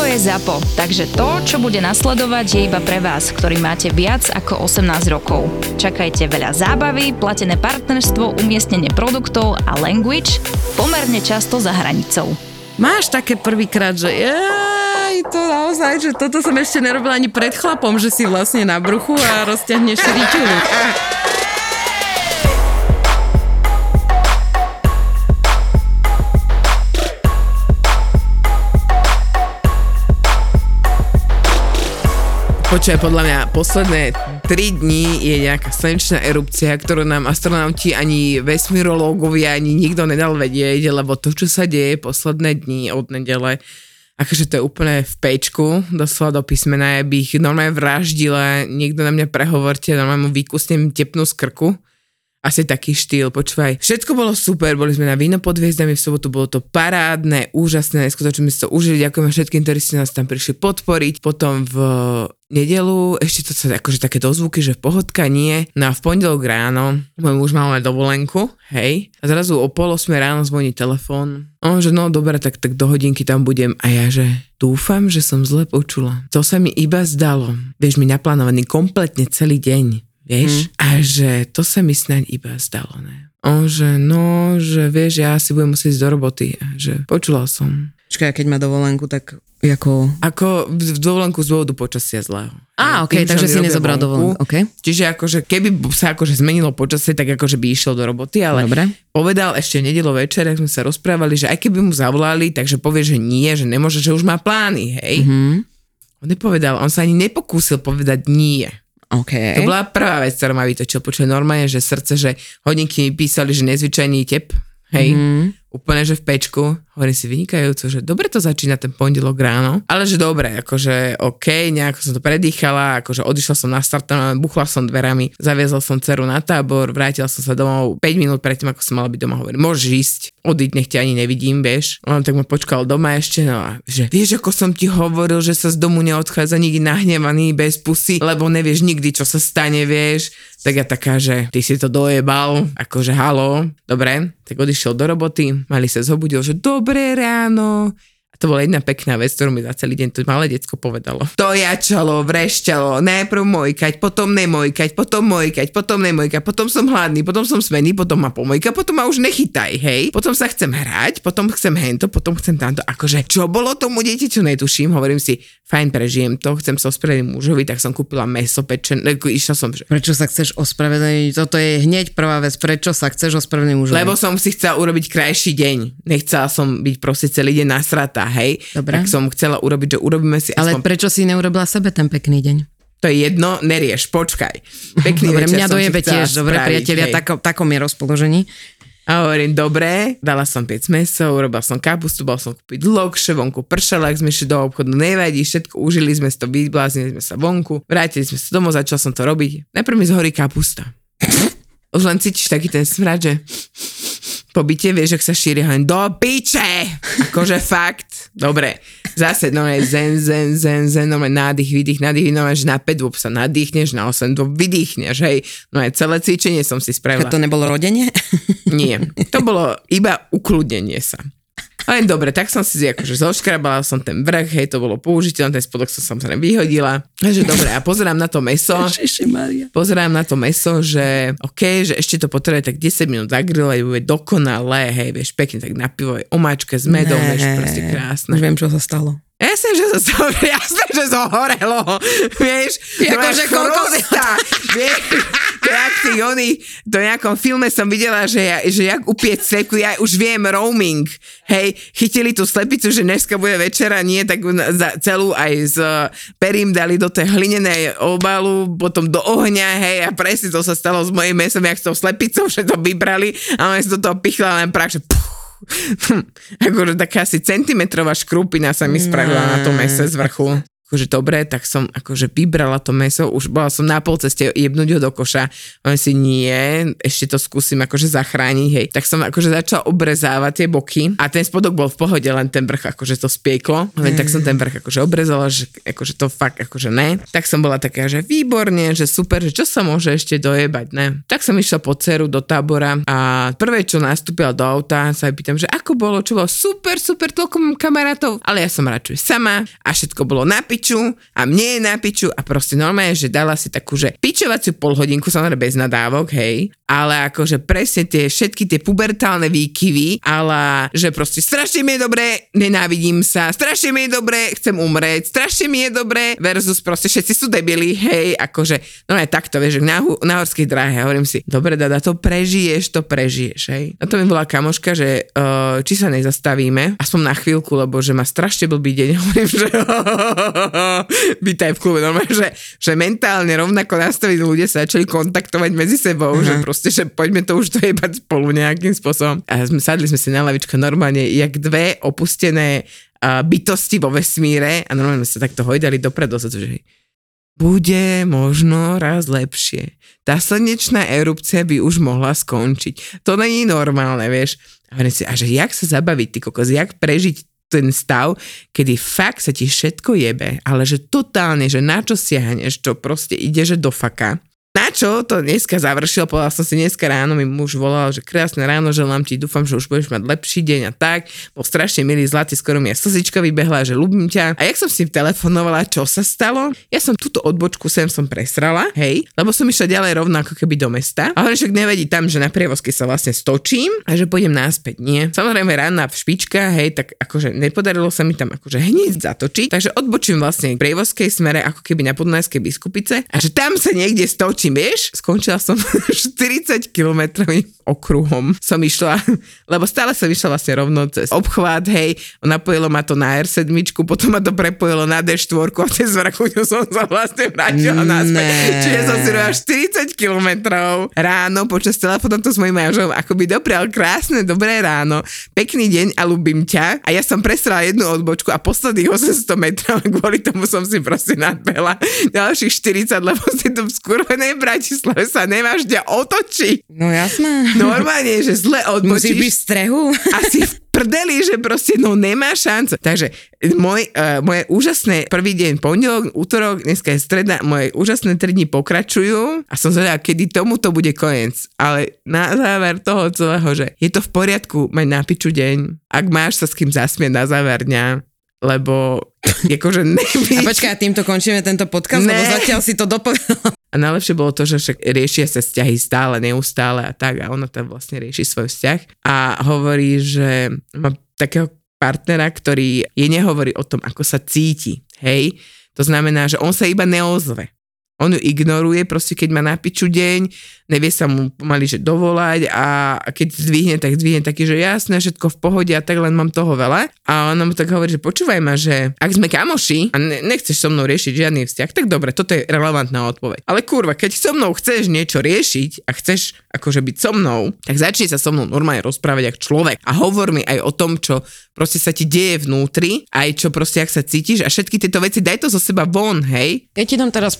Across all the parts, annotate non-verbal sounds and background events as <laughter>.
Toto je ZAPO, takže to, čo bude nasledovať, je iba pre vás, ktorý máte viac ako 18 rokov. Čakajte veľa zábavy, platené partnerstvo, umiestnenie produktov a language pomerne často za hranicou. Máš také prvýkrát, že jaj, to naozaj, že toto som ešte nerobila ani pred chlapom, že si vlastne na bruchu a rozťahneš riťulu. Počkaj, podľa mňa posledné 3 dní je nejaká slnečná erupcia, ktorú nám astronauti ani vesmírológovia, ani nikto nedal vedieť, lebo to, čo sa deje posledné dni od nedele, akože to je úplne v pečku, doslova do písmena, ja by ich normálne vraždila, niekto na mňa prehovorte, normálne mu vykusnem tepnú z krku asi taký štýl, počúvaj. Všetko bolo super, boli sme na víno pod hviezdami, v sobotu bolo to parádne, úžasné, neskutočne sme si to užili, ďakujeme všetkým, ktorí si nás tam prišli podporiť. Potom v nedelu, ešte to sa akože také dozvuky, že pohodka nie. No a v pondelok ráno, môj muž mal aj dovolenku, hej. A zrazu o pol osme ráno zvoní telefón. On, že no dobre, tak, tak do hodinky tam budem. A ja, že dúfam, že som zle počula. To sa mi iba zdalo. Vieš, mi naplánovaný kompletne celý deň vieš, mm. a že to sa mi snáď iba zdalo, ne. On, že no, že vieš, ja si budem musieť ísť do roboty, že počula som. Počkaj, keď má dovolenku, tak ako... Ako v dovolenku z dôvodu počasia zlého. Á, ok, takže si nezobral dovolenku. Okay. Čiže akože keby sa akože zmenilo počasie, tak akože by išiel do roboty, ale Dobre. povedal ešte nedelo večer, ak sme sa rozprávali, že aj keby mu zavolali, takže povie, že nie, že nemôže, že už má plány, hej. Mm-hmm. On nepovedal, on sa ani nepokúsil povedať nie. Okay. To bola prvá vec, ktorá ma vytočil. Počuť normálne, že srdce, že hodinky mi písali, že nezvyčajný tep, hej, mm. Úplne, že v pečku. Hovorím si vynikajúco, že dobre to začína ten pondelok ráno, ale že dobre, akože OK, nejako som to predýchala, akože odišla som na start, buchla som dverami, zaviezol som dceru na tábor, vrátil som sa domov 5 minút predtým, ako som mala byť doma, hovorím, môžeš ísť, odiť, nech ťa ani nevidím, vieš. On tak ma počkal doma ešte, no a že vieš, ako som ti hovoril, že sa z domu neodchádza nikdy nahnevaný, bez pusy, lebo nevieš nikdy, čo sa stane, vieš. Tak ja taká, že ty si to dojebal, akože halo, dobre, tak odišiel do roboty, mali sa zobudil, že dobré ráno, to bola jedna pekná vec, ktorú mi za celý deň to malé decko povedalo. To jačalo, vrešťalo, najprv mojkať, potom nemojkať, potom mojkať, potom nemojkať, potom som hladný, potom som smený, potom ma pomojka, potom ma už nechytaj, hej. Potom sa chcem hrať, potom chcem hento, potom chcem tamto. Akože, čo bolo tomu dieťaťu, netuším, hovorím si, fajn, prežijem to, chcem sa ospravedlniť mužovi, tak som kúpila meso pečené, išla som, že... Prečo sa chceš ospravedlniť? Toto je hneď prvá vec, prečo sa chceš ospravedlniť mužovi? Lebo som si chcela urobiť krajší deň. Nechcela som byť proste celý deň nasratá, hej. Dobre. Tak som chcela urobiť, že urobíme si Ale aspoň... prečo si neurobila sebe ten pekný deň? To je jedno, nerieš, počkaj. <laughs> Pekný dobre, mňa dojebe tiež, dobre, priatelia, tako, takom je rozpoložení. A hovorím, dobre, dala som 5 meso, urobila som kapustu, bol som kúpiť lokše, vonku pršala, ak sme išli do obchodu, nevadí, všetko, užili sme si to, vybláznili sme sa vonku, vrátili sme sa domov, začal som to robiť. Najprv mi zhorí kapusta. Už len cítiš taký ten smrad, že po byte, vieš, ak sa šíri hoň do piče! Akože fakt. Dobre. Zase, no je zen, zen, zen, zen, no je nádych, vydých, nádych, no že na 5 dôb sa nadýchneš, na 8 dôb vydýchneš, hej. No aj celé cvičenie som si spravila. A to nebolo rodenie? Nie. To bolo iba ukludnenie sa. Len dobre, tak som si akože zoškrabala som ten vrch, hej, to bolo použiteľné, ten spodok som samozrejme vyhodila. Takže dobre, a pozerám na to meso. pozerám na to meso, že OK, že ešte to potrebuje tak 10 minút zagrilovať, bude dokonalé, hej, vieš, pekne tak na pivo, omáčke s medom, vieš, proste krásne. Už viem, čo sa stalo. Jasne, že sa to, <laughs> jasne, že to horelo, vieš, akože koľko si... <laughs> vieš, to jak tí oni, to nejakom filme som videla, že, ja, že jak upieť slepku, ja už viem roaming, hej, chytili tú slepicu, že dneska bude večera, nie, tak za celú aj s perím dali do tej hlinenej obalu, potom do ohňa, hej, a presne to sa stalo s mojím mesom, jak s tou slepicou, <laughs> že to vybrali a on si do toho pichla len prach, že akože taká asi centimetrová škrupina sa mi spravila na tom mese z vrchu. Akože dobre, tak som akože vybrala to meso, už bola som na pol ceste jebnúť ho do koša. On si nie, ešte to skúsim akože zachrániť, hej. Tak som akože začala obrezávať tie boky a ten spodok bol v pohode, len ten vrch akože to spieklo. Len tak som ten vrch akože obrezala, že akože to fakt akože ne. Tak som bola taká, že výborne, že super, že čo sa môže ešte dojebať, ne. Tak som išla po dceru do tábora a prvé, čo nastúpila do auta, sa jej pýtam, že ako bolo, čo bolo super, super, toľko mám kamarátov, ale ja som radšej sama a všetko bolo na piču a mne je na piču a proste normálne, že dala si takú, že pičovaciu polhodinku, samozrejme bez nadávok, hej, ale akože presne tie všetky tie pubertálne výkyvy, ale že proste strašne mi je dobré, nenávidím sa, strašne mi je dobré, chcem umrieť, strašne mi je dobré versus proste všetci sú debili, hej, akože, no aj takto, vieš, na, na horskej dráhe, hovorím si, dobre, dada, to prežiješ, to prežiješ, hej. A to mi bola kamoška, že uh, či sa nezastavíme, aspoň na chvíľku, lebo že má strašne blbý deň, <laughs> hovorím, že vítaj v klube, normálne, že, že mentálne rovnako nastavení ľudia sa začali kontaktovať medzi sebou, uh-huh. že proste, že poďme to už dojebať spolu nejakým spôsobom. A sme, sadli sme si na lavičku normálne, jak dve opustené uh, bytosti vo vesmíre a normálne sme sa takto hojdali dopredu, že bude možno raz lepšie. Tá slnečná erupcia by už mohla skončiť. To není normálne, vieš. A si, a že jak sa zabaviť, ty kokos, jak prežiť ten stav, kedy fakt sa ti všetko jebe, ale že totálne, že na čo siahneš, to proste ide, že do faka na čo to dneska završil, povedal som si dneska ráno, mi muž volal, že krásne ráno, želám ti, dúfam, že už budeš mať lepší deň a tak. Bol strašne milý, zlatý, skoro mi aj slzička vybehla, že ľúbim ťa. A jak som si telefonovala, čo sa stalo? Ja som túto odbočku sem som presrala, hej, lebo som išla ďalej rovno ako keby do mesta. A hovorím, že nevedí tam, že na prievozke sa vlastne stočím a že pôjdem náspäť. Nie. Samozrejme rána v špička, hej, tak akože nepodarilo sa mi tam akože hneď zatočiť, takže odbočím vlastne k prievozkej smere ako keby na Podunajskej biskupice a že tam sa niekde stočím čím vieš, skončila som <laughs> 40 km okruhom som išla, lebo stále som išla vlastne rovno cez obchvat, hej, napojilo ma to na R7, potom ma to prepojilo na D4 a cez Vrakuňu som sa vlastne vrátila naspäť. Čiže som si robila 40 km ráno počas telefónu to s mojim manželom, ako by doprial krásne, dobré ráno, pekný deň a ľubím ťa. A ja som presrala jednu odbočku a posledných 800 metrov, kvôli tomu som si proste nadbehla ďalších 40, lebo si tu v skurvenej v Bratislave sa nemáš kde otočiť. No jasné. Normálne, že zle odbočíš. Musíš byť v strehu. Asi v prdeli, že proste no nemá šancu. Takže môj, uh, moje úžasné prvý deň pondelok, útorok, dneska je streda, moje úžasné tri dní pokračujú a som zvedala, kedy tomuto bude koniec. Ale na záver toho celého, že je to v poriadku mať na piču deň, ak máš sa s kým zasmieť na záver dňa, lebo akože <laughs> nevíš. A počkaj, týmto končíme tento podcast, ne. lebo zatiaľ si to dopovedala. A najlepšie bolo to, že však riešia sa vzťahy stále, neustále a tak a ona tam vlastne rieši svoj vzťah a hovorí, že má takého partnera, ktorý jej nehovorí o tom, ako sa cíti, hej. To znamená, že on sa iba neozve. On ju ignoruje, proste keď má na piču deň, nevie sa mu pomaly, že dovolať a keď zdvihne, tak zdvihne taký, že jasné, všetko v pohode a tak len mám toho veľa. A ona mu tak hovorí, že počúvaj ma, že ak sme kamoši a nechceš so mnou riešiť žiadny vzťah, tak dobre, toto je relevantná odpoveď. Ale kurva, keď so mnou chceš niečo riešiť a chceš akože byť so mnou, tak začni sa so mnou normálne rozprávať ako človek a hovor mi aj o tom, čo proste sa ti deje vnútri, aj čo proste, ak sa cítiš a všetky tieto veci, daj to zo seba von, hej. Ja ti dám teraz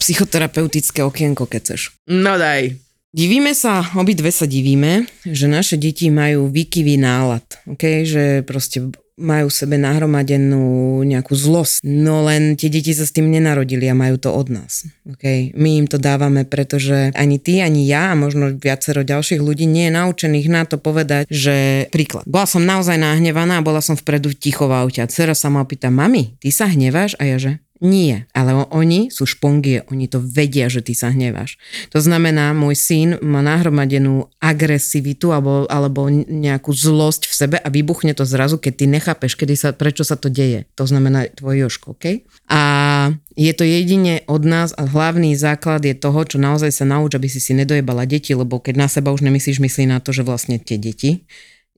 psychoterapeutické okienko, keď chceš. No daj. Divíme sa, obidve sa divíme, že naše deti majú výkyvý nálad, okay? že proste majú v sebe nahromadenú nejakú zlosť. No len tie deti sa s tým nenarodili a majú to od nás. Okay? My im to dávame, pretože ani ty, ani ja a možno viacero ďalších ľudí nie je naučených na to povedať, že príklad. Bola som naozaj nahnevaná a bola som vpredu ticho v aute a dcera sa ma opýta, mami, ty sa hneváš? A ja že, nie, ale oni sú špongie, oni to vedia, že ty sa hneváš. To znamená, môj syn má nahromadenú agresivitu alebo, alebo nejakú zlosť v sebe a vybuchne to zrazu, keď ty nechápeš, kedy sa, prečo sa to deje. To znamená tvoj Joško, OK? A je to jedine od nás a hlavný základ je toho, čo naozaj sa nauč, aby si si nedojebala deti, lebo keď na seba už nemyslíš, myslí na to, že vlastne tie deti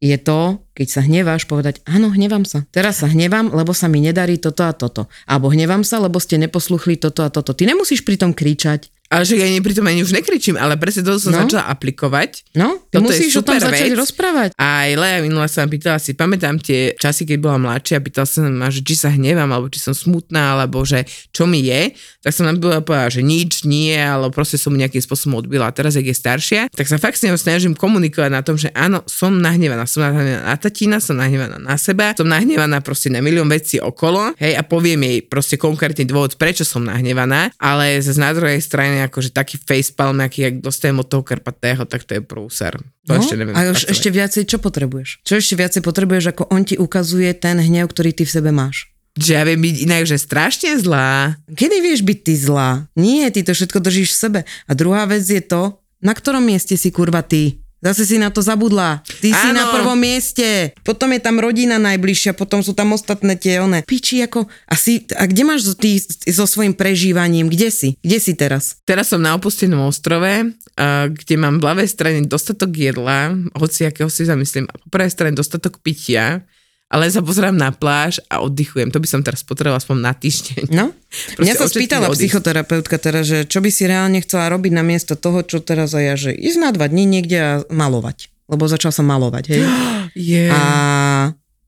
je to, keď sa hneváš, povedať, áno, hnevám sa. Teraz sa hnevám, lebo sa mi nedarí toto a toto. Alebo hnevám sa, lebo ste neposluchli toto a toto. Ty nemusíš pri tom kričať. Ale že ja ani pri tom ani už nekričím, ale presne to som No. začala aplikovať. No, ty Toto je musíš o tom začať vec. rozprávať. Aj Lea minule sa ma pýtala si, pamätám tie časy, keď bola mladšia, pýtala sa ma, že či sa hnevam, alebo či som smutná, alebo že čo mi je, tak som nám bola povedala, že nič, nie, ale proste som nejakým spôsobom odbila. A teraz, ak je staršia, tak sa fakt s ňou snažím komunikovať na tom, že áno, som nahnevaná, som nahnevaná na tatína, som nahnevaná na seba, som nahnevaná proste na milión vecí okolo, hej, a poviem jej proste konkrétny dôvod, prečo som nahnevaná, ale zase na druhej strane, akože taký facepalm, aký ak dostajem od toho Karpatého, tak to je prúser. To ešte neviem. No, a už ešte viacej, čo potrebuješ? Čo ešte viacej potrebuješ, ako on ti ukazuje ten hnev, ktorý ty v sebe máš? Že ja viem byť inak, že strašne zlá. Kedy vieš byť ty zlá? Nie, ty to všetko držíš v sebe. A druhá vec je to, na ktorom mieste si kurva ty. Zase si na to zabudla. Ty si Áno. na prvom mieste. Potom je tam rodina najbližšia, potom sú tam ostatné tie one. Piči ako... A, si, a kde máš ty so svojím prežívaním? Kde si? Kde si teraz? Teraz som na opustenom ostrove, kde mám v ľavej strane dostatok jedla, hoci akého si zamyslím, a po pravej strane dostatok pitia, ale sa pozerám na pláž a oddychujem. To by som teraz potrebovala aspoň na týždeň. No? <laughs> Proste Mňa sa spýtala oddych. psychoterapeutka teraz, že čo by si reálne chcela robiť namiesto toho, čo teraz aj ja, že ísť na dva dní niekde a malovať. Lebo začal som malovať, hej. <gasps> Yeah. A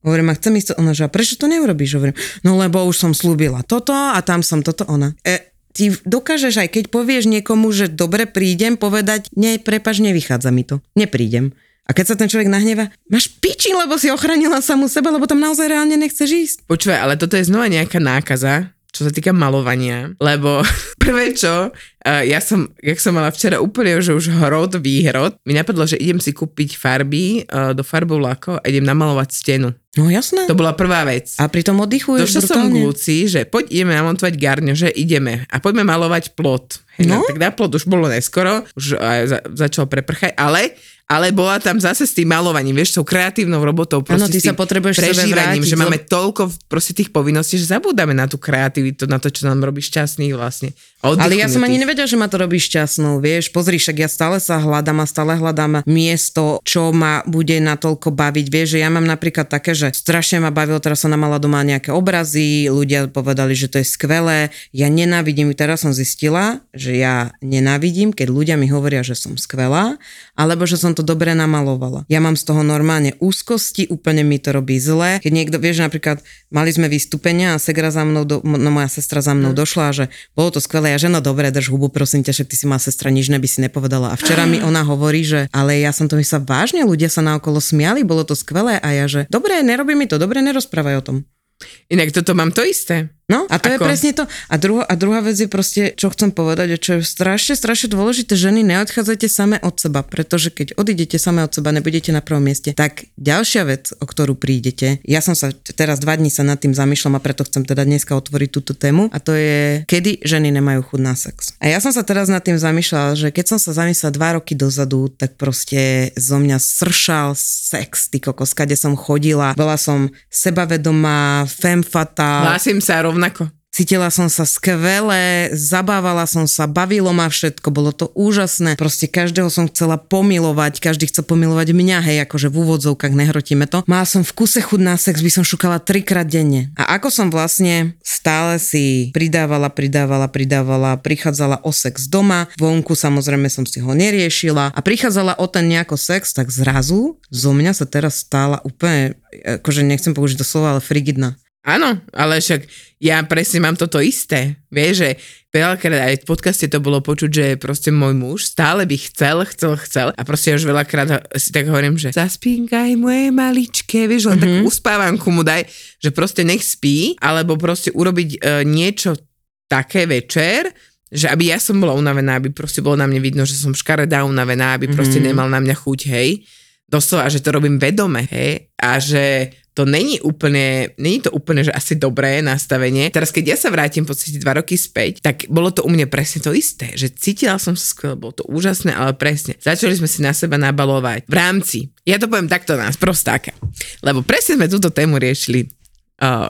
hovorím, a chcem ísť, ona, že a prečo to neurobíš? Hovorím, no lebo už som slúbila toto a tam som toto, ona. E, ty dokážeš aj keď povieš niekomu, že dobre prídem, povedať, nie, prepač, nevychádza mi to, neprídem. A keď sa ten človek nahneva, máš piči, lebo si ochránila samú seba, lebo tam naozaj reálne nechceš ísť. Počúvaj, ale toto je znova nejaká nákaza, čo sa týka malovania, lebo <laughs> prvé čo, ja som, jak som mala včera úplne, že už hrod, výhrod, mi napadlo, že idem si kúpiť farby do farbou lako a idem namalovať stenu. No jasné. To bola prvá vec. A pritom oddychuješ Došla som k brutálne. Luci, že poď ideme namontovať garňo, že ideme a poďme malovať plot. Hej, no? Tak na plot už bolo neskoro, už aj za, začal preprchať, ale ale bola tam zase s tým malovaním, vieš, tou kreatívnou robotou. Proste ty s sa potrebuješ prežívaním, vrátiť, že máme toľko proste tých povinností, že zabúdame na tú kreativitu, na to, čo nám robí šťastný vlastne. Ale ja som ani oddychnutých. nevedela, že ma to robí šťastnou, vieš. Pozri, však ja stále sa hľadám a stále hľadám miesto, čo ma bude natoľko baviť. Vieš, že ja mám napríklad také, že strašne ma bavilo, teraz som namala doma nejaké obrazy, ľudia povedali, že to je skvelé. Ja nenávidím, teraz som zistila, že ja nenávidím, keď ľudia mi hovoria, že som skvelá, alebo že som to dobre namalovala. Ja mám z toho normálne úzkosti, úplne mi to robí zle. Keď niekto, vieš, napríklad mali sme vystúpenia a Segra za mnou, do, no moja sestra za mnou došla, že bolo to skvelé, ja že no dobre, drž hubu, prosím ťa, však ty si má sestra, nič by si nepovedala. A včera mi <gasps> ona hovorí, že ale ja som to myslela vážne, ľudia sa naokolo smiali, bolo to skvelé a ja, že dobre, nerobí mi to, dobre, nerozprávaj o tom. Inak toto mám to isté. No a to je Ako? presne to. A, druho, a druhá vec je proste, čo chcem povedať, a čo je strašne, strašne dôležité, ženy, neodchádzajte same od seba, pretože keď odídete same od seba, nebudete na prvom mieste, tak ďalšia vec, o ktorú prídete, ja som sa teraz dva dní sa nad tým zamýšľam a preto chcem teda dneska otvoriť túto tému a to je, kedy ženy nemajú chuť na sex. A ja som sa teraz nad tým zamýšľala, že keď som sa zamyslela dva roky dozadu, tak proste zo mňa sršal sex, ty kokos, kade som chodila, bola som sebavedomá, femme fatale, Hlásim sa rovnako. Cítila som sa skvele, zabávala som sa, bavilo ma všetko, bolo to úžasné. Proste každého som chcela pomilovať, každý chcel pomilovať mňa, hej, akože v úvodzovkách nehrotíme to. Mala som v kuse chud na sex, by som šukala trikrát denne. A ako som vlastne stále si pridávala, pridávala, pridávala, prichádzala o sex doma, vonku samozrejme som si ho neriešila a prichádzala o ten nejako sex, tak zrazu zo mňa sa teraz stála úplne, akože nechcem použiť to slovo, ale frigidná. Áno, ale však ja presne mám toto isté. Vieš, že veľakrát aj v podcaste to bolo počuť, že proste môj muž stále by chcel, chcel, chcel a proste ja už veľakrát si tak hovorím, že zaspínkaj moje maličké, vieš, len mm-hmm. takú uspávanku mu daj, že proste nech spí, alebo proste urobiť e, niečo také večer, že aby ja som bola unavená, aby proste bolo na mne vidno, že som škaredá unavená, aby proste mm-hmm. nemal na mňa chuť, hej. Doslova, že to robím vedome, hej. A že to není úplne, není to úplne, že asi dobré nastavenie. Teraz, keď ja sa vrátim v podstate dva roky späť, tak bolo to u mňa presne to isté, že cítila som sa skvelé, bolo to úžasné, ale presne. Začali sme si na seba nabalovať v rámci, ja to poviem takto nás, prostáka, lebo presne sme túto tému riešili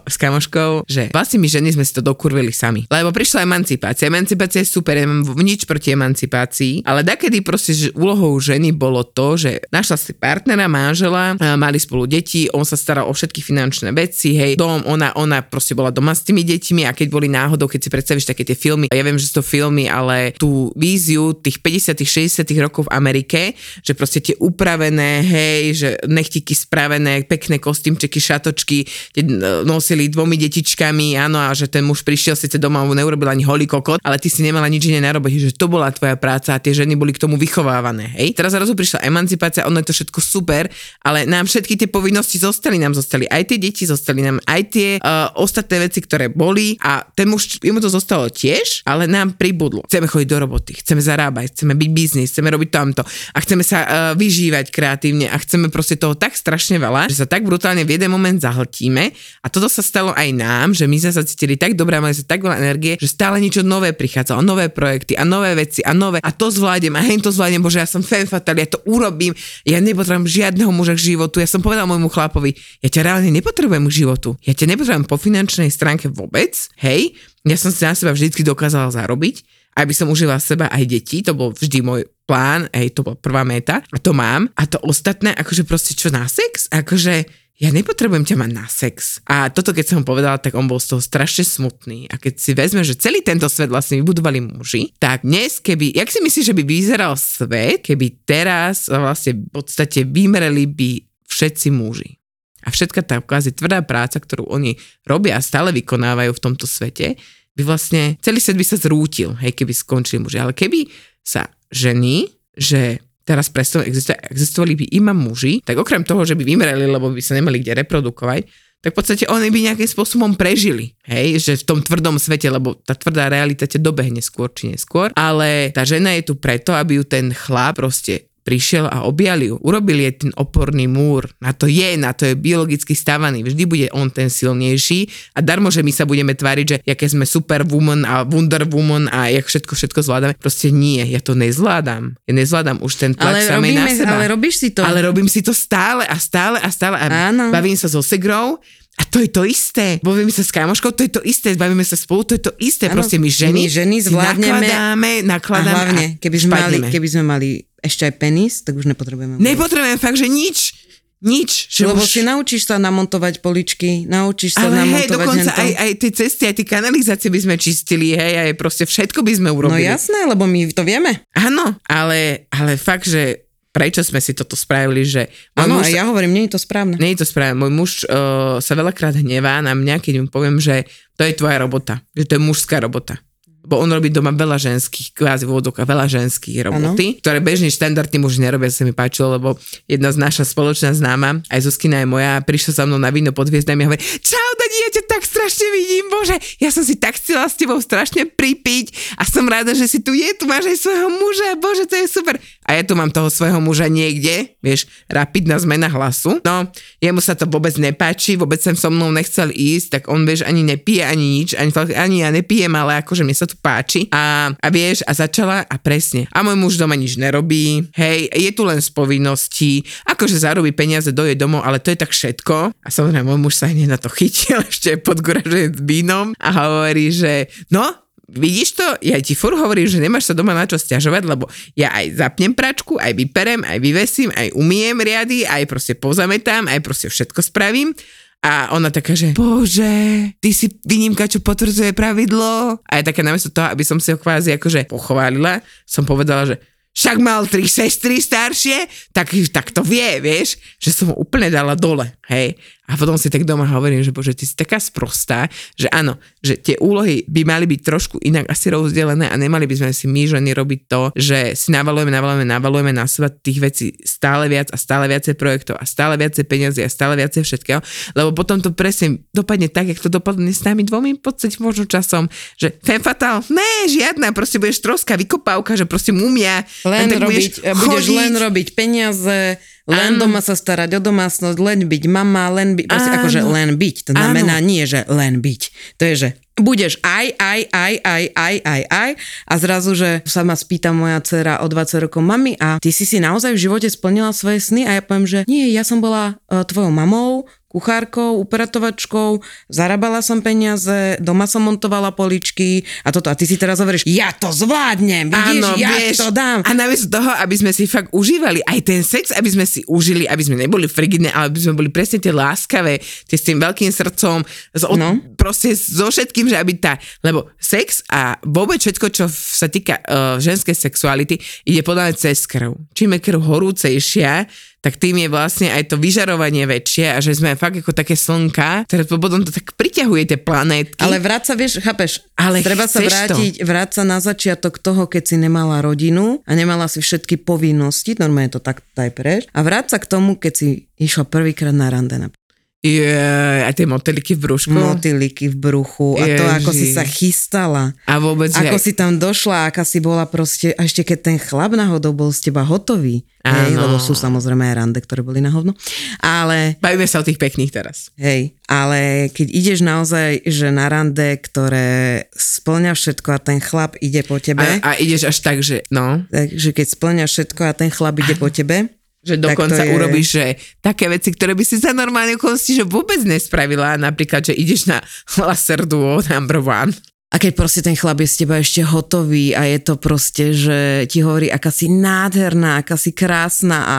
s kamoškou, že vlastne my ženy sme si to dokurvili sami. Lebo prišla emancipácia. Emancipácia je super, ja nič proti emancipácii, ale dakedy proste že úlohou ženy bolo to, že našla si partnera, manžela, mali spolu deti, on sa staral o všetky finančné veci, hej, dom, ona, ona proste bola doma s tými deťmi a keď boli náhodou, keď si predstavíš také tie filmy, ja viem, že sú to filmy, ale tú víziu tých 50 60 rokov v Amerike, že proste tie upravené, hej, že nechtiky spravené, pekné kostýmčeky, šatočky, nosili dvomi detičkami, áno, a že ten muž prišiel síce doma, mu neurobil ani holý kokot, ale ty si nemala nič iné na robote, že to bola tvoja práca a tie ženy boli k tomu vychovávané, hej. Teraz zrazu prišla emancipácia, ono je to všetko super, ale nám všetky tie povinnosti zostali, nám zostali aj tie deti, zostali nám aj tie uh, ostatné veci, ktoré boli a ten muž, jemu to zostalo tiež, ale nám pribudlo. Chceme chodiť do roboty, chceme zarábať, chceme byť biznis, chceme robiť tamto a chceme sa uh, vyžívať kreatívne a chceme proste toho tak strašne veľa, že sa tak brutálne v jeden moment zahltíme a toto sa stalo aj nám, že my sme sa cítili tak dobré, mali sa tak veľa energie, že stále niečo nové prichádzalo, nové projekty a nové veci a nové. A to zvládnem a hej to zvládnem, bože ja som fan fatal, ja to urobím, ja nepotrebujem žiadneho muža k životu, ja som povedal môjmu chlapovi, ja ťa reálne nepotrebujem k životu, ja ťa nepotrebujem po finančnej stránke vôbec, hej, ja som si na seba vždy dokázala zarobiť, aby som užila seba aj deti, to bol vždy môj plán, hej, to bola prvá meta a to mám. A to ostatné, akože proste čo na sex, akože ja nepotrebujem ťa mať na sex. A toto keď som mu povedala, tak on bol z toho strašne smutný. A keď si vezme, že celý tento svet vlastne vybudovali muži, tak dnes keby, jak si myslíš, že by vyzeral svet, keby teraz vlastne v podstate vymreli by všetci muži. A všetka tá kvázi tvrdá práca, ktorú oni robia a stále vykonávajú v tomto svete, by vlastne celý svet by sa zrútil, hej, keby skončili muži. Ale keby sa ženy, že teraz presto existovali by iba muži, tak okrem toho, že by vymreli, lebo by sa nemali kde reprodukovať, tak v podstate oni by nejakým spôsobom prežili, hej, že v tom tvrdom svete, lebo tá tvrdá realita ťa dobehne skôr či neskôr, ale tá žena je tu preto, aby ju ten chlap proste prišiel a objali ju. Urobili je ten oporný múr. Na to je, na to je biologicky stavaný. Vždy bude on ten silnejší a darmo, že my sa budeme tváriť, že jaké sme superwoman a wonder woman a jak všetko, všetko zvládame. Proste nie, ja to nezvládam. Ja nezvládam už ten tlak ale samej robíme, na seba. Ale robíš si to. Ale robím si to stále a stále a stále a Áno. bavím sa so segrou a to je to isté. Bavíme sa s kamoškou, to je to isté. Bavíme sa spolu, to je to isté. Ano, Proste my ženy, my ženy zvládneme. nakladáme, nakladáme a hlavne, keby sme, mali, keby sme mali ešte aj penis, tak už nepotrebujeme. Nepotrebujeme fakt, že nič. Nič. Že Lebo už... si naučíš sa namontovať poličky, naučíš sa Ale namontovať... hej, dokonca aj, aj tie cesty, aj tie kanalizácie by sme čistili, hej, aj proste všetko by sme no urobili. No jasné, lebo my to vieme. Áno, ale, ale fakt, že prečo sme si toto spravili, že... Áno, ja hovorím, nie je to správne. Nie je to správne. Môj muž uh, sa veľakrát hnevá na mňa, keď mu poviem, že to je tvoja robota, že to je mužská robota bo on robí doma veľa ženských, kvázi vodok a veľa ženských roboty, ano. ktoré bežne štandardní muži nerobia, sa mi páčilo, lebo jedna z naša spoločná známa, aj Zuzkina je moja, prišla za mnou na víno pod hviezdami a hovorí, čau Dani, ja ťa tak strašne vidím, bože, ja som si tak chcela s tebou strašne pripiť a som rada, že si tu je, tu máš aj svojho muža, bože, to je super. A ja tu mám toho svojho muža niekde, vieš, rapidná zmena hlasu. No, jemu sa to vôbec nepáči, vôbec sem so mnou nechcel ísť, tak on, vieš, ani nepije, ani nič, ani, ani ja nepijem, ale akože mne sa to páči. A, a vieš, a začala a presne. A môj muž doma nič nerobí, hej, je tu len z povinností, akože zarobí peniaze, doje domov, ale to je tak všetko. A samozrejme, môj muž sa hneď na to chytil, <laughs> ešte pod s vínom a hovorí, že no, vidíš to, ja ti fur hovorím, že nemáš sa doma na čo stiažovať, lebo ja aj zapnem pračku, aj vyperem, aj vyvesím, aj umiem riady, aj proste pozametám, aj proste všetko spravím. A ona taká, že bože, ty si výnimka, čo potvrdzuje pravidlo. A je také namiesto toho, aby som si ho kvázi akože pochválila, som povedala, že však mal tri sestry staršie, tak, tak to vie, vieš, že som ho úplne dala dole, hej. A potom si tak doma hovorím, že bože, ty si taká sprostá, že áno, že tie úlohy by mali byť trošku inak asi rozdelené a nemali by sme si my ženy robiť to, že si navalujeme, navalujeme, navalujeme na seba tých vecí stále viac a stále viacej projektov a stále viacej peniazy a stále viacej všetkého, lebo potom to presne dopadne tak, jak to dopadne s nami dvomi v podstate možno časom, že fem fatal, ne, žiadna, proste budeš troska vykopávka, že proste mumia. Len, len robiť, budeš, budeš len robiť peniaze, len Áno. doma sa starať o domácnosť, len byť mama, len byť, proste akože len byť. To znamená Áno. nie, že len byť. To je, že budeš aj, aj, aj, aj, aj, aj, aj a zrazu, že sa ma spýta moja dcera o 20 rokov, mami, a ty si si naozaj v živote splnila svoje sny? A ja poviem, že nie, ja som bola uh, tvojou mamou, kuchárkou, upratovačkou, zarábala som peniaze, doma som montovala poličky a toto. A ty si teraz hovoríš, ja to zvládnem, vidíš, Áno, ja vieš, to dám. A namiesto toho, aby sme si fakt užívali aj ten sex, aby sme si užili, aby sme neboli frigidné, ale aby sme boli presne tie láskavé, tie s tým veľkým srdcom, s, od, No. proste so všetkým, že aby tá, lebo sex a vôbec všetko, čo sa týka uh, ženskej sexuality, ide podľa mňa cez krv. Čím je krv horúcejšia, tak tým je vlastne aj to vyžarovanie väčšie a že sme fakt ako také slnka, ktoré potom to tak priťahuje tie planétky. Ale vráť sa, vieš, chápeš, Ale treba sa vrátiť, vráť sa na začiatok toho, keď si nemala rodinu a nemala si všetky povinnosti, normálne to tak daj preč, a vráť sa k tomu, keď si išla prvýkrát na rande Je, aj tie motýliky v brúšku. motýliky v bruchu. A to, ako si sa chystala. a vôbec, Ako že... si tam došla, aká si bola proste, a ešte keď ten chlap náhodou bol z teba hotový, hej, lebo sú samozrejme aj rande, ktoré boli na hovno, ale Bavíme sa o tých pekných teraz. Hej, ale keď ideš naozaj, že na rande, ktoré splňa všetko a ten chlap ide po tebe, A, a ideš až tak, že no, takže keď splňa všetko a ten chlap ide po tebe, že Tak dokonca je- urobíš, že také veci, ktoré by si za normálne okolnosti, že vôbec nespravila, napríklad, že ideš na laser duo number one. a keď proste ten chlap je z teba ešte hotový a je to proste, že ti hovorí, aká si nádherná, aká si krásna a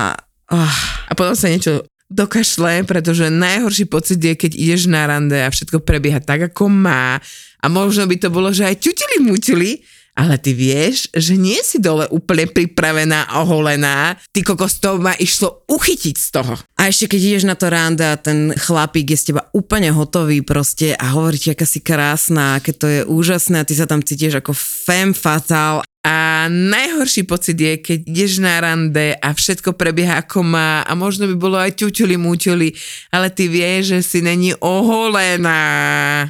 oh, A potom sa niečo dokašle, pretože najhorší pocit je, keď ideš na rande a všetko prebieha tak, ako má. A možno by to bolo, že aj ťutili mučili, ale ty vieš, že nie si dole úplne pripravená, oholená. Ty kokos, to ma išlo uchytiť z toho. A ešte keď ideš na to rande a ten chlapík je z teba úplne hotový proste a hovorí ti, aká si krásna, aké to je úžasné a ty sa tam cítiš ako femme fatale A najhorší pocit je, keď ideš na rande a všetko prebieha ako má a možno by bolo aj ťuťuli múťuli, ale ty vieš, že si není oholená.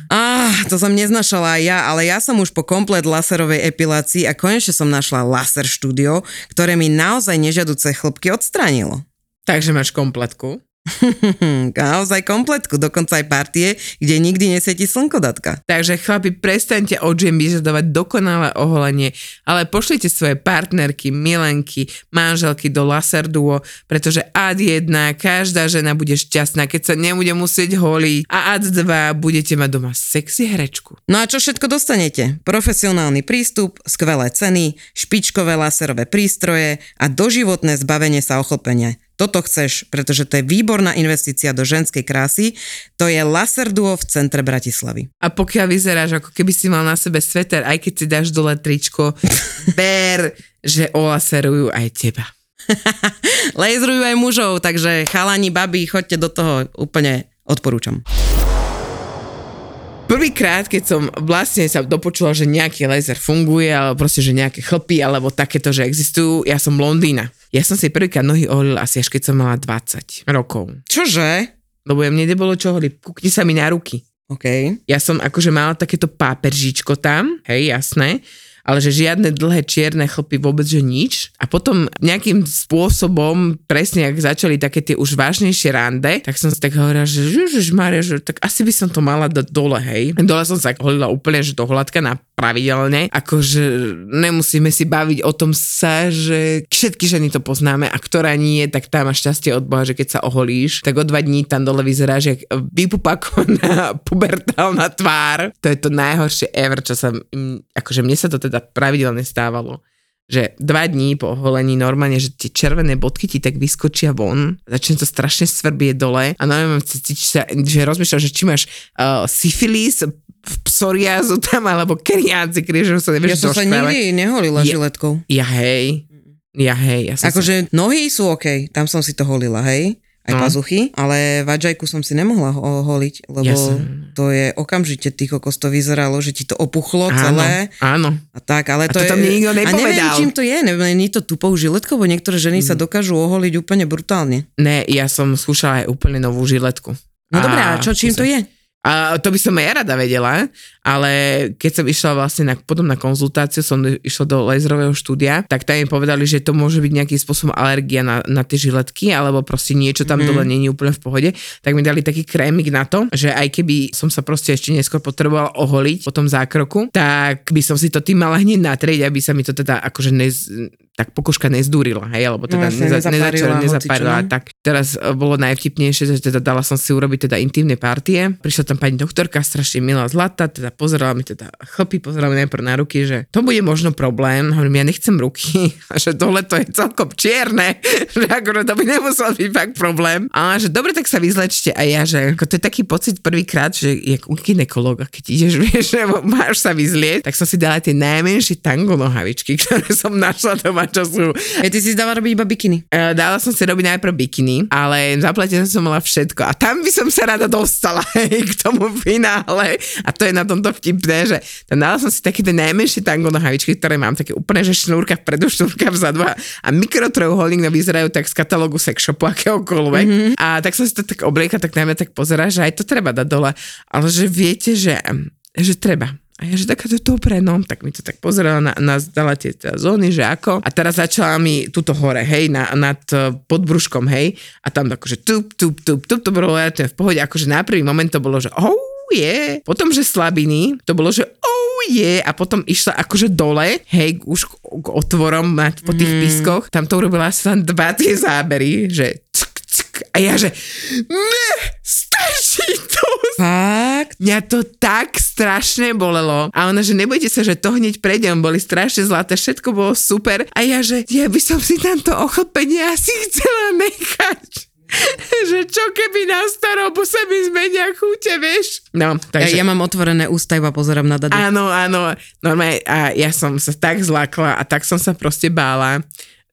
Ah, to som neznašala aj ja, ale ja som už po komplet laserovej epilácii a konečne som našla laser štúdio, ktoré mi naozaj nežiaduce chlopky odstránilo. Takže máš kompletku. <laughs> naozaj kompletku, dokonca aj partie, kde nikdy nesvieti slnkodatka. Takže chlapi, prestaňte od žien vyžadovať dokonalé oholenie, ale pošlite svoje partnerky, milenky, manželky do laser duo, pretože ad 1, každá žena bude šťastná, keď sa nebude musieť holiť a ad 2, budete mať doma sexy herečku. No a čo všetko dostanete? Profesionálny prístup, skvelé ceny, špičkové laserové prístroje a doživotné zbavenie sa ochlpenia. Toto chceš, pretože to je výborná investícia do ženskej krásy. To je Laser Duo v centre Bratislavy. A pokiaľ vyzeráš, ako keby si mal na sebe sveter, aj keď si dáš dole tričko, <laughs> ber, že olaserujú aj teba. <laughs> Laserujú aj mužov, takže chalani, babi, choďte do toho, úplne odporúčam. Prvýkrát, keď som vlastne sa dopočula, že nejaký laser funguje, alebo proste, že nejaké chlpy, alebo takéto, že existujú, ja som blondína. Ja som si prvýkrát nohy oholila asi až keď som mala 20 rokov. Čože? Lebo ja mne nebolo čo holiť, kúkni sa mi na ruky. OK. Ja som akože mala takéto páperžíčko tam, hej, jasné, ale že žiadne dlhé čierne chlpy, vôbec že nič. A potom nejakým spôsobom, presne ak začali také tie už vážnejšie rande, tak som si tak hovorila, že Ježiš Maria, že tak asi by som to mala dať dole, hej. Dole som sa holila úplne, že do hladka na pravidelne, akože nemusíme si baviť o tom sa, že všetky ženy to poznáme a ktorá nie, tak tá má šťastie od Boha, že keď sa oholíš, tak o dva dní tam dole vyzeráš jak vypupakovaná <laughs> pubertálna tvár. To je to najhoršie ever, čo sa, akože mne sa to teda pravidelne stávalo že dva dní po oholení normálne, že tie červené bodky ti tak vyskočia von, začne to strašne svrbieť dole a normálne cítiš sa, že rozmýšľaš, že či máš uh, syfilis, psoriázu tam, alebo keriáci, že sa Ja nevieš som sa nikdy neholila Je- žiletkou. Ja hej, ja hej, ja som sa... Akože nohy sú OK, tam som si to holila, hej? Aj No. pazuchy, ale vajajku som si nemohla ho- holiť, lebo Ja som- to je okamžite, ty kokos, to vyzeralo, že ti to opuchlo Áno, celé. áno. A tak, ale A to, to je... tam nikto A neviem, nepovedal. čím to je, neviem, nie to tupou žiletkou, bo niektoré ženy sa dokážu oholiť úplne brutálne. Ne, ja som skúšala aj úplne novú žiletku. No dobré, a čo, čím to je? A to by som aj ja rada vedela, ale keď som išla vlastne na, potom na konzultáciu, som išla do laserového štúdia, tak tam mi povedali, že to môže byť nejakým spôsobom alergia na, na tie žiletky, alebo proste niečo tam mm. dole není úplne v pohode, tak mi dali taký krémik na to, že aj keby som sa proste ešte neskôr potrebovala oholiť po tom zákroku, tak by som si to tým mala hneď natrieť, aby sa mi to teda akože nez, tak pokožka nezdúrila, hej, alebo teda No, neza, nezaparila, nezačala, no. Tak teraz e, bolo najvtipnejšie, že teda dala som si urobiť teda intimné partie. Prišla tam pani doktorka, strašne milá, zlata, teda pozerala mi teda chlpy, pozerala mi najprv na ruky, že to bude možno problém. Hovorím, ja nechcem ruky, <laughs> a že dole to je celkom čierne, <laughs> že akože to by nemusel byť fakt problém. A že dobre, tak sa vyzlečte. A ja, že ako to je taký pocit prvýkrát, že jak u ginekologa, keď ideš, <laughs> vieš, že máš sa vyzlieť, tak som si dala tie najmenšie tango nohavičky, ktoré som našla doma, <laughs> čo sú Hej, ty si dala robiť iba bikiny. E, Dala som si robiť najprv bikiny, ale zaplatené som mala všetko. A tam by som sa rada dostala <laughs> hej, k tomu finále. A to je na tomto vtipné, že tam dala som si také tie najmenšie tango nohavičky, ktoré mám také úplne, že šnúrka vpredu, šnúrka vzadu a, a mikrotrojuholník no vyzerajú tak z katalógu sex shopu <laughs> akéhokoľvek. Mm-hmm. A tak som si to tak oblieka, tak najmä tak pozera, že aj to treba dať dole. Ale že viete, že, že treba. A ja, že taká to je dobre, no, tak mi to tak pozerala, na, nás dala tie teda zóny, že ako. A teraz začala mi tuto hore, hej, na, nad eh, podbruškom, hej, a tam akože tup, tup, tup, tup, to bolo ja, to je v pohode, akože na prvý moment to bolo, že oh je, potom, že slabiny, to bolo, že oh je, a potom išla akože dole, hej, už k, k otvorom na, po tých mm. pískoch, tam to urobila asi len dva tie zábery, že ck, ck, a ja, že ne, stačí Fakt? Mňa to tak strašne bolelo. A ona, že nebojte sa, že to hneď prejdem, boli strašne zlaté, všetko bolo super. A ja, že ja by som si tamto ochlpenie asi chcela nechať. <laughs> že čo keby na starobu sa mi zmenia chute, vieš? No, Ja, takže... ja mám otvorené ústa, iba pozerám na dadu. Áno, áno, normálne a ja som sa tak zlakla a tak som sa proste bála,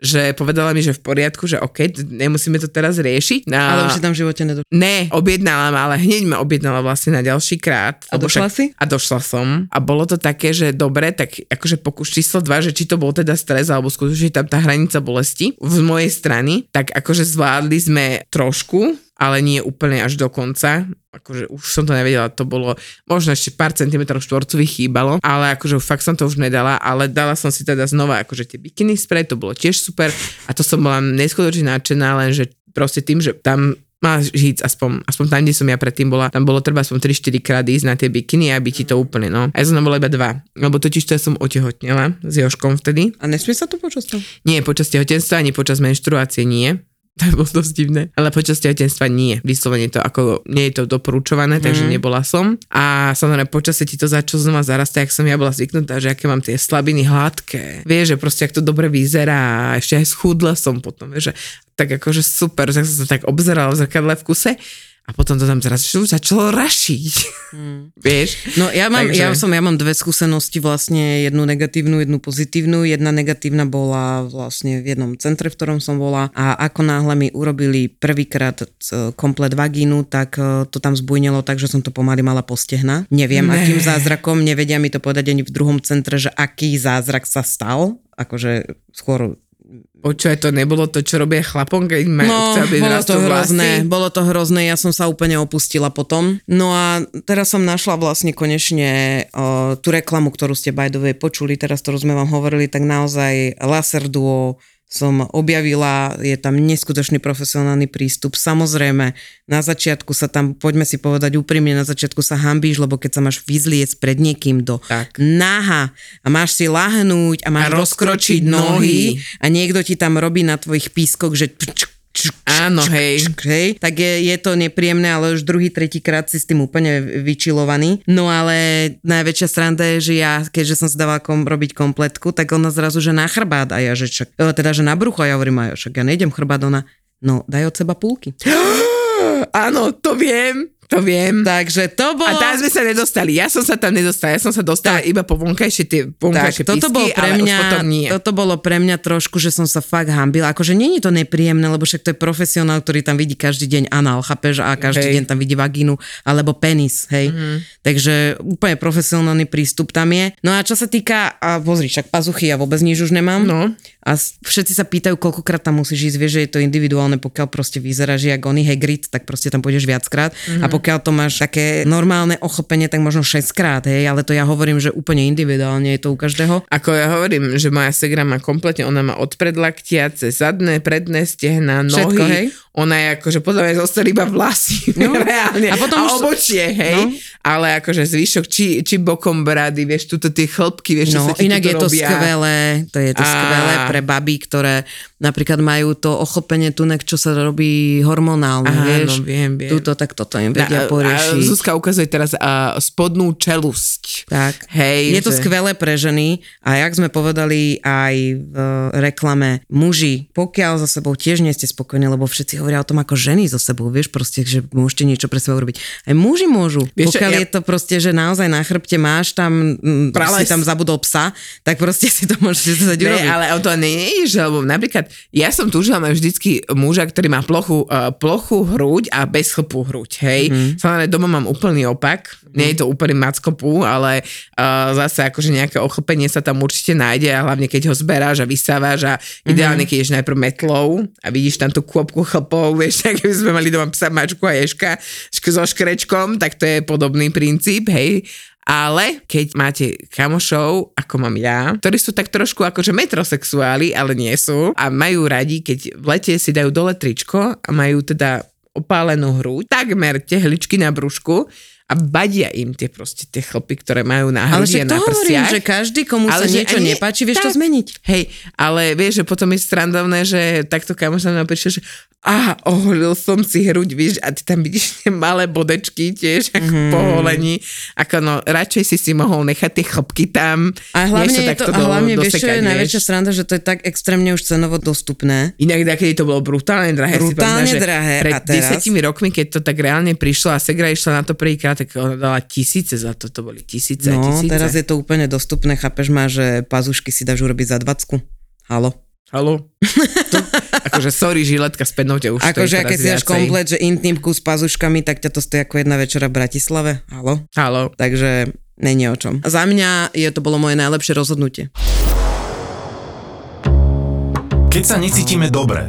že povedala mi, že v poriadku, že OK, nemusíme to teraz riešiť. No, Ale už si tam v živote nedošla. Ne, objednala ma, ale hneď ma objednala vlastne na ďalší krát. A došla si? A došla som. A bolo to také, že dobre, tak akože pokus číslo 2, že či to bol teda stres, alebo skutočne tam tá hranica bolesti z mojej strany, tak akože zvládli sme trošku, ale nie úplne až do konca. Akože už som to nevedela, to bolo možno ešte pár centimetrov štvorcových chýbalo, ale akože fakt som to už nedala, ale dala som si teda znova akože tie bikiny spray, to bolo tiež super a to som bola neskutočne nadšená, lenže proste tým, že tam máš ísť aspoň, aspoň tam, kde som ja predtým bola, tam bolo treba aspoň 3-4 krát ísť na tie bikiny, aby ti to úplne, no. A ja som tam bola iba dva, lebo totiž to ja som otehotnela s Joškom vtedy. A nesmie sa to počas toho? Nie počas tehotenstva, ani počas menštruácie nie. <laughs> To bolo dosť divné. Ale počas tehotenstva nie. Vyslovene to ako nie je to doporučované, takže nebola som. A samozrejme počasie ti to začalo znova zarastať, ak som ja bola zvyknutá, že aké mám tie slabiny hladké. Vieš, že proste ak to dobre vyzerá a ešte aj schudla som potom, vieš, že tak akože super, tak som sa tak obzerala v zrkadle v kuse a potom to tam zrazu začalo rašiť. <laughs> Vieš? No ja mám, Takže- ja, som, ja mám dve skúsenosti, vlastne jednu negatívnu, jednu pozitívnu. Jedna negatívna bola vlastne v jednom centre, v ktorom som bola a ako náhle mi urobili prvýkrát c- komplet vagínu, tak e, to tam zbujnelo tak, že som to pomaly mala postehna. Neviem, Ne. akým zázrakom, nevedia mi to povedať ani v druhom centre, že aký zázrak sa stal. Akože skôr Počúvaj, to? Nebolo to, čo robia chlapom, keď majú No, chcel byť bolo to hrozné, bolo to hrozné, ja som sa úplne opustila potom. No a teraz som našla vlastne konečne o, tú reklamu, ktorú ste by počuli, teraz ktorú sme vám hovorili, tak naozaj Laser Duo som objavila, je tam neskutočný profesionálny prístup. Samozrejme, na začiatku sa tam, poďme si povedať úprimne, na začiatku sa hambíš, lebo keď sa máš vyzliec pred niekým do Tak. naha a máš si lahnúť a máš A rozkročiť nohy nohy. a niekto ti tam robí na tvojich pískoch, že Áno, hej. hej, tak je, je to nepríjemné, ale už druhý, tretí krát si s tým úplne vyčilovaný. No ale najväčšia sranda je, že ja, keďže som si dávala kom, robiť kompletku, tak ona zrazu, že na chrbát a ja, že čak, e, teda, že na brucho, a ja hovorím, a ja, však ja nejdem chrbát, ona, no daj od seba púlky. <gasps> Áno, to viem, to viem. Takže to bolo... A tam sme sa nedostali. Ja som sa tam nedostala. Ja som sa dostala Tak. iba po vonkajšie tie Tak, vonkajšie toto bolo pre mňa, potom nie. toto bolo pre mňa trošku, že som sa fakt hambila. Akože je to nepríjemné, lebo však to je profesionál, ktorý tam vidí každý deň anál, chápeš, a každý Hej. deň tam vidí vagínu, alebo penis, hej. Mm-hmm. Takže úplne profesionálny prístup tam je. No a čo sa týka, a pozri, však pazuchy ja vôbec nič už nemám. No. A všetci sa pýtajú, koľkokrát tam musíš ísť, vieš, že je to individuálne, pokiaľ proste vyzeráš jak oný Hagrid, tak proste tam pôjdeš viackrát. Mhm. Mm-hmm. A pokiaľ to máš také normálne ochopenie, tak možno 6 krát, hej, ale to ja hovorím, že úplne individuálne je to u každého. Ako ja hovorím, že moja segra má kompletne, ona má od predlaktia cez zadné, predné stehna, nohy. Všetko, hej? Ona je akože podľa mňa zostali iba vlasy, <laughs> no. reálne. A, potom a už... obočie, hej. No. Ale akože zvyšok, či, či bokom brady, vieš, tuto tie chlopky, vieš, no, čo sa inak je to robia. skvelé, to je to a... skvelé pre baby, ktoré napríklad majú to ochopenie tunek, čo sa robí hormonálne, Aha, vieš. No, viem, viem. Tuto, tak toto im vedia poriešiť. Zuzka ukazuje teraz uh, spodnú čelusť. Tak. Hej, je to že... skvelé pre ženy a jak sme povedali aj v reklame, muži, pokiaľ za sebou tiež nie ste spokojní, lebo všetci hovoria o tom ako ženy so sebou, vieš, proste, že môžete niečo pre seba urobiť. Aj muži môžu. Vieš, pokiaľ ja... je to proste, že naozaj na chrbte máš tam, Prales. si tam zabudol psa, tak proste si to môžete <laughs> zať urobiť. ale o to nie je, že lebo napríklad ja som túžila mať vždycky muža, ktorý má plochu, uh, plochu hruď a bez chlpu hruď, hej. Mm. Samozrejme, doma mám úplný opak, mm. nie je to úplný mackopu, ale uh, zase akože nejaké ochlpenie sa tam určite nájde a hlavne keď ho zberáš a vysávaš a ideálne, mm. keď ješ najprv metlou a vidíš tam tú kôpku chlpov, <laughs> vieš, tak keby sme mali doma psa, mačku a ješka so škrečkom, tak to je podobný princíp, hej. Ale keď máte kamošov, ako mám ja, ktorí sú tak trošku akože metrosexuáli, ale nie sú a majú radi, keď v lete si dajú dole tričko a majú teda opálenú hru, takmer tehličky na brúšku a badia im tie proste tie chlpy, ktoré majú na hrudi a na prsiach. hovorím, že každý, komu ale sa niečo nie, nepáči, vieš tak, to zmeniť. Hej, ale vieš, že potom je strandovné, že takto kamoš sa prišiel, že a oholil som si hruď, víš, a ty tam vidíš tie malé bodečky tiež, ako mm. poholení. Ako no, radšej si si mohol nechať tie chlopky tam. A hlavne, je to, do, a hlavne vieš, čo je najväčšia sranda, že to je tak extrémne už cenovo dostupné. Inak, kedy to bolo brutálne drahé. Brutálne si pamätám, drahé. Pred a teraz... desiatimi rokmi, keď to tak reálne prišlo a Segra išla na to prvýkrát, tak ona dala tisíce za to, to boli tisíce no, tisíce. teraz je to úplne dostupné, chápeš ma, že pazušky si dáš urobiť za 20. Halo? Halo? To, <laughs> akože sorry, žiletka s pednou už Akože keď si dáš komplet, že intimku s pazuškami, tak ťa to stojí ako jedna večera v Bratislave. Halo? Halo. Takže není o čom. Za mňa je to bolo moje najlepšie rozhodnutie. Keď sa necítime dobre,